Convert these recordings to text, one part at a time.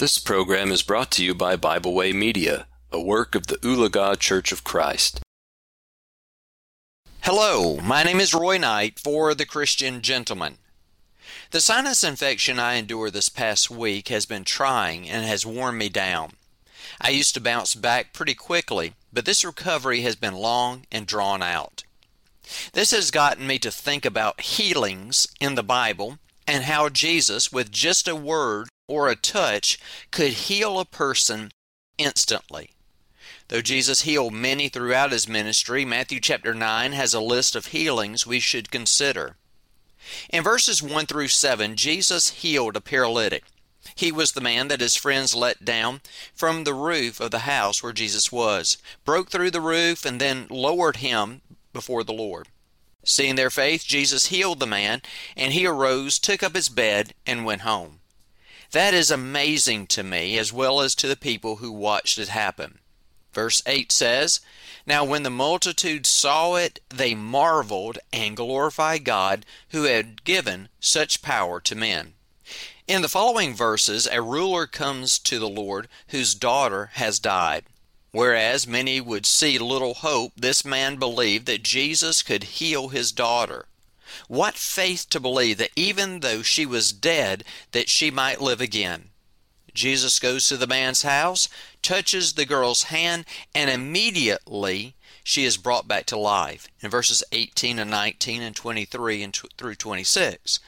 This program is brought to you by Bible Way Media, a work of the Oologah Church of Christ. Hello, my name is Roy Knight for The Christian Gentleman. The sinus infection I endured this past week has been trying and has worn me down. I used to bounce back pretty quickly, but this recovery has been long and drawn out. This has gotten me to think about healings in the Bible and how Jesus, with just a word or a touch, could heal a person instantly. Though Jesus healed many throughout his ministry, Matthew chapter 9 has a list of healings we should consider. In verses 1 through 7, Jesus healed a paralytic. He was the man that his friends let down from the roof of the house where Jesus was, broke through the roof, and then lowered him before the Lord. Seeing their faith, Jesus healed the man, and he arose, took up his bed, and went home. That is amazing to me as well as to the people who watched it happen. Verse 8 says, Now when the multitude saw it, they marveled and glorified God who had given such power to men. In the following verses, a ruler comes to the Lord whose daughter has died. Whereas many would see little hope, this man believed that Jesus could heal his daughter. What faith to believe that even though she was dead, that she might live again. Jesus goes to the man's house, touches the girl's hand, and immediately she is brought back to life. In verses 18 and 19 and 23 and through 26.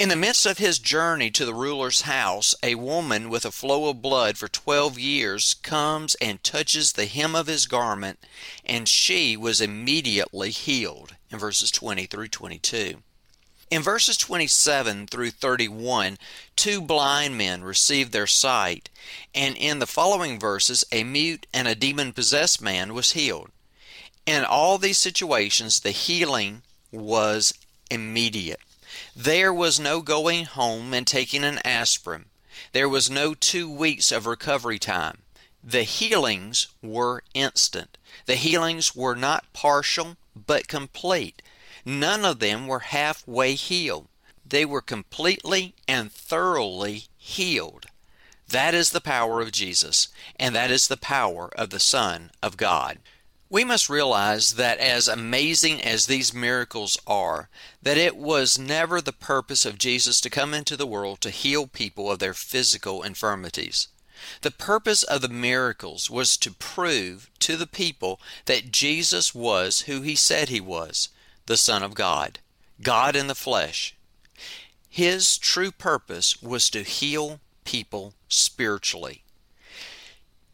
In the midst of his journey to the ruler's house, a woman with a flow of blood for twelve years comes and touches the hem of his garment, and she was immediately healed. In verses 20 through 22. In verses 27 through 31, two blind men received their sight, and in the following verses, a mute and a demon possessed man was healed. In all these situations, the healing was immediate. There was no going home and taking an aspirin. There was no two weeks of recovery time. The healings were instant. The healings were not partial, but complete. None of them were halfway healed. They were completely and thoroughly healed. That is the power of Jesus, and that is the power of the Son of God. We must realize that as amazing as these miracles are, that it was never the purpose of Jesus to come into the world to heal people of their physical infirmities. The purpose of the miracles was to prove to the people that Jesus was who he said he was, the Son of God, God in the flesh. His true purpose was to heal people spiritually.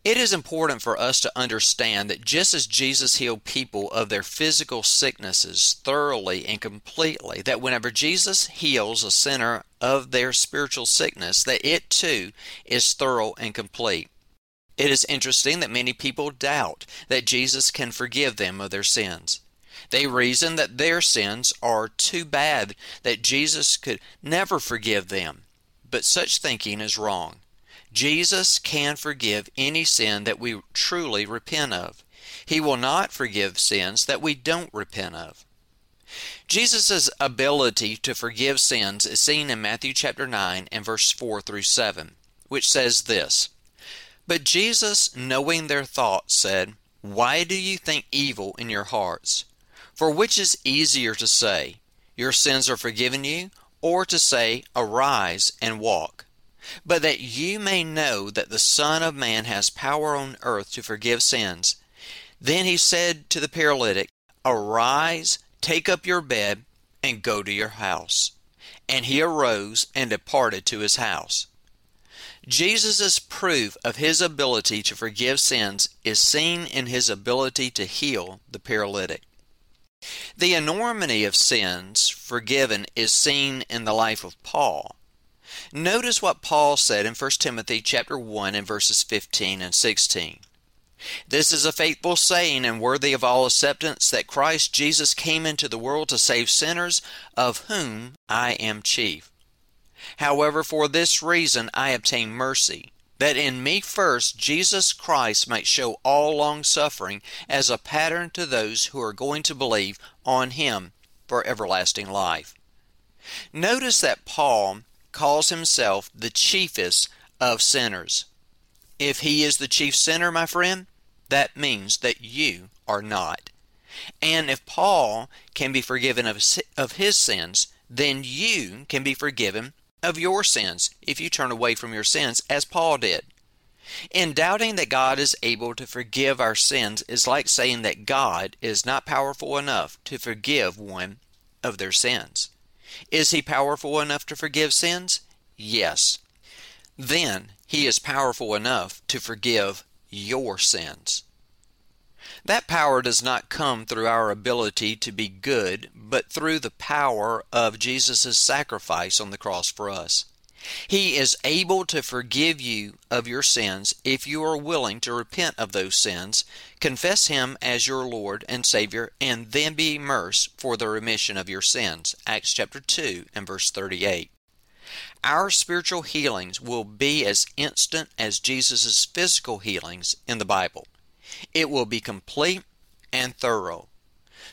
It is important for us to understand that just as Jesus healed people of their physical sicknesses thoroughly and completely, that whenever Jesus heals a sinner of their spiritual sickness, that it too is thorough and complete. It is interesting that many people doubt that Jesus can forgive them of their sins. They reason that their sins are too bad that Jesus could never forgive them. But such thinking is wrong. Jesus can forgive any sin that we truly repent of. He will not forgive sins that we don't repent of. Jesus' ability to forgive sins is seen in Matthew chapter 9 and verse 4 through 7, which says this But Jesus, knowing their thoughts, said, Why do you think evil in your hearts? For which is easier to say, Your sins are forgiven you, or to say, Arise and walk? But that you may know that the Son of Man has power on earth to forgive sins. Then he said to the paralytic, Arise, take up your bed, and go to your house. And he arose and departed to his house. Jesus' proof of his ability to forgive sins is seen in his ability to heal the paralytic. The enormity of sins forgiven is seen in the life of Paul. Notice what Paul said in 1 Timothy chapter 1 and verses 15 and 16. This is a faithful saying and worthy of all acceptance that Christ Jesus came into the world to save sinners, of whom I am chief. However, for this reason I obtain mercy, that in me first Jesus Christ might show all long suffering as a pattern to those who are going to believe on him for everlasting life. Notice that Paul calls himself the chiefest of sinners. If he is the chief sinner, my friend, that means that you are not. And if Paul can be forgiven of, of his sins, then you can be forgiven of your sins if you turn away from your sins as Paul did. In doubting that God is able to forgive our sins is like saying that God is not powerful enough to forgive one of their sins. Is he powerful enough to forgive sins? Yes. Then he is powerful enough to forgive your sins. That power does not come through our ability to be good, but through the power of Jesus' sacrifice on the cross for us. He is able to forgive you of your sins if you are willing to repent of those sins, confess Him as your Lord and Savior, and then be immersed for the remission of your sins. Acts chapter 2 and verse 38. Our spiritual healings will be as instant as Jesus' physical healings in the Bible. It will be complete and thorough.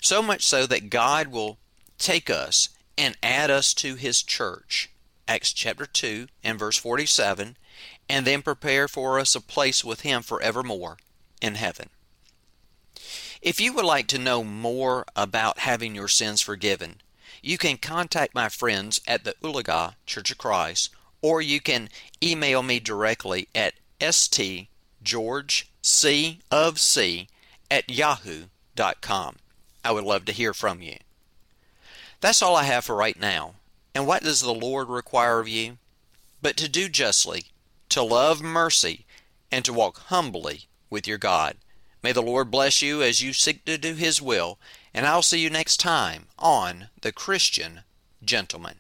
So much so that God will take us and add us to His church Acts chapter 2 and verse 47, and then prepare for us a place with Him forevermore in heaven. If you would like to know more about having your sins forgiven, you can contact my friends at the Oologah Church of Christ, or you can email me directly at stgeorgecofc at yahoo.com. I would love to hear from you. That's all I have for right now. And what does the Lord require of you? But to do justly, to love mercy, and to walk humbly with your God. May the Lord bless you as you seek to do His will, and I'll see you next time on The Christian Gentleman.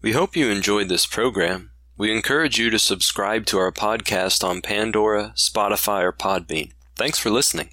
We hope you enjoyed this program. We encourage you to subscribe to our podcast on Pandora, Spotify, or Podbean. Thanks for listening.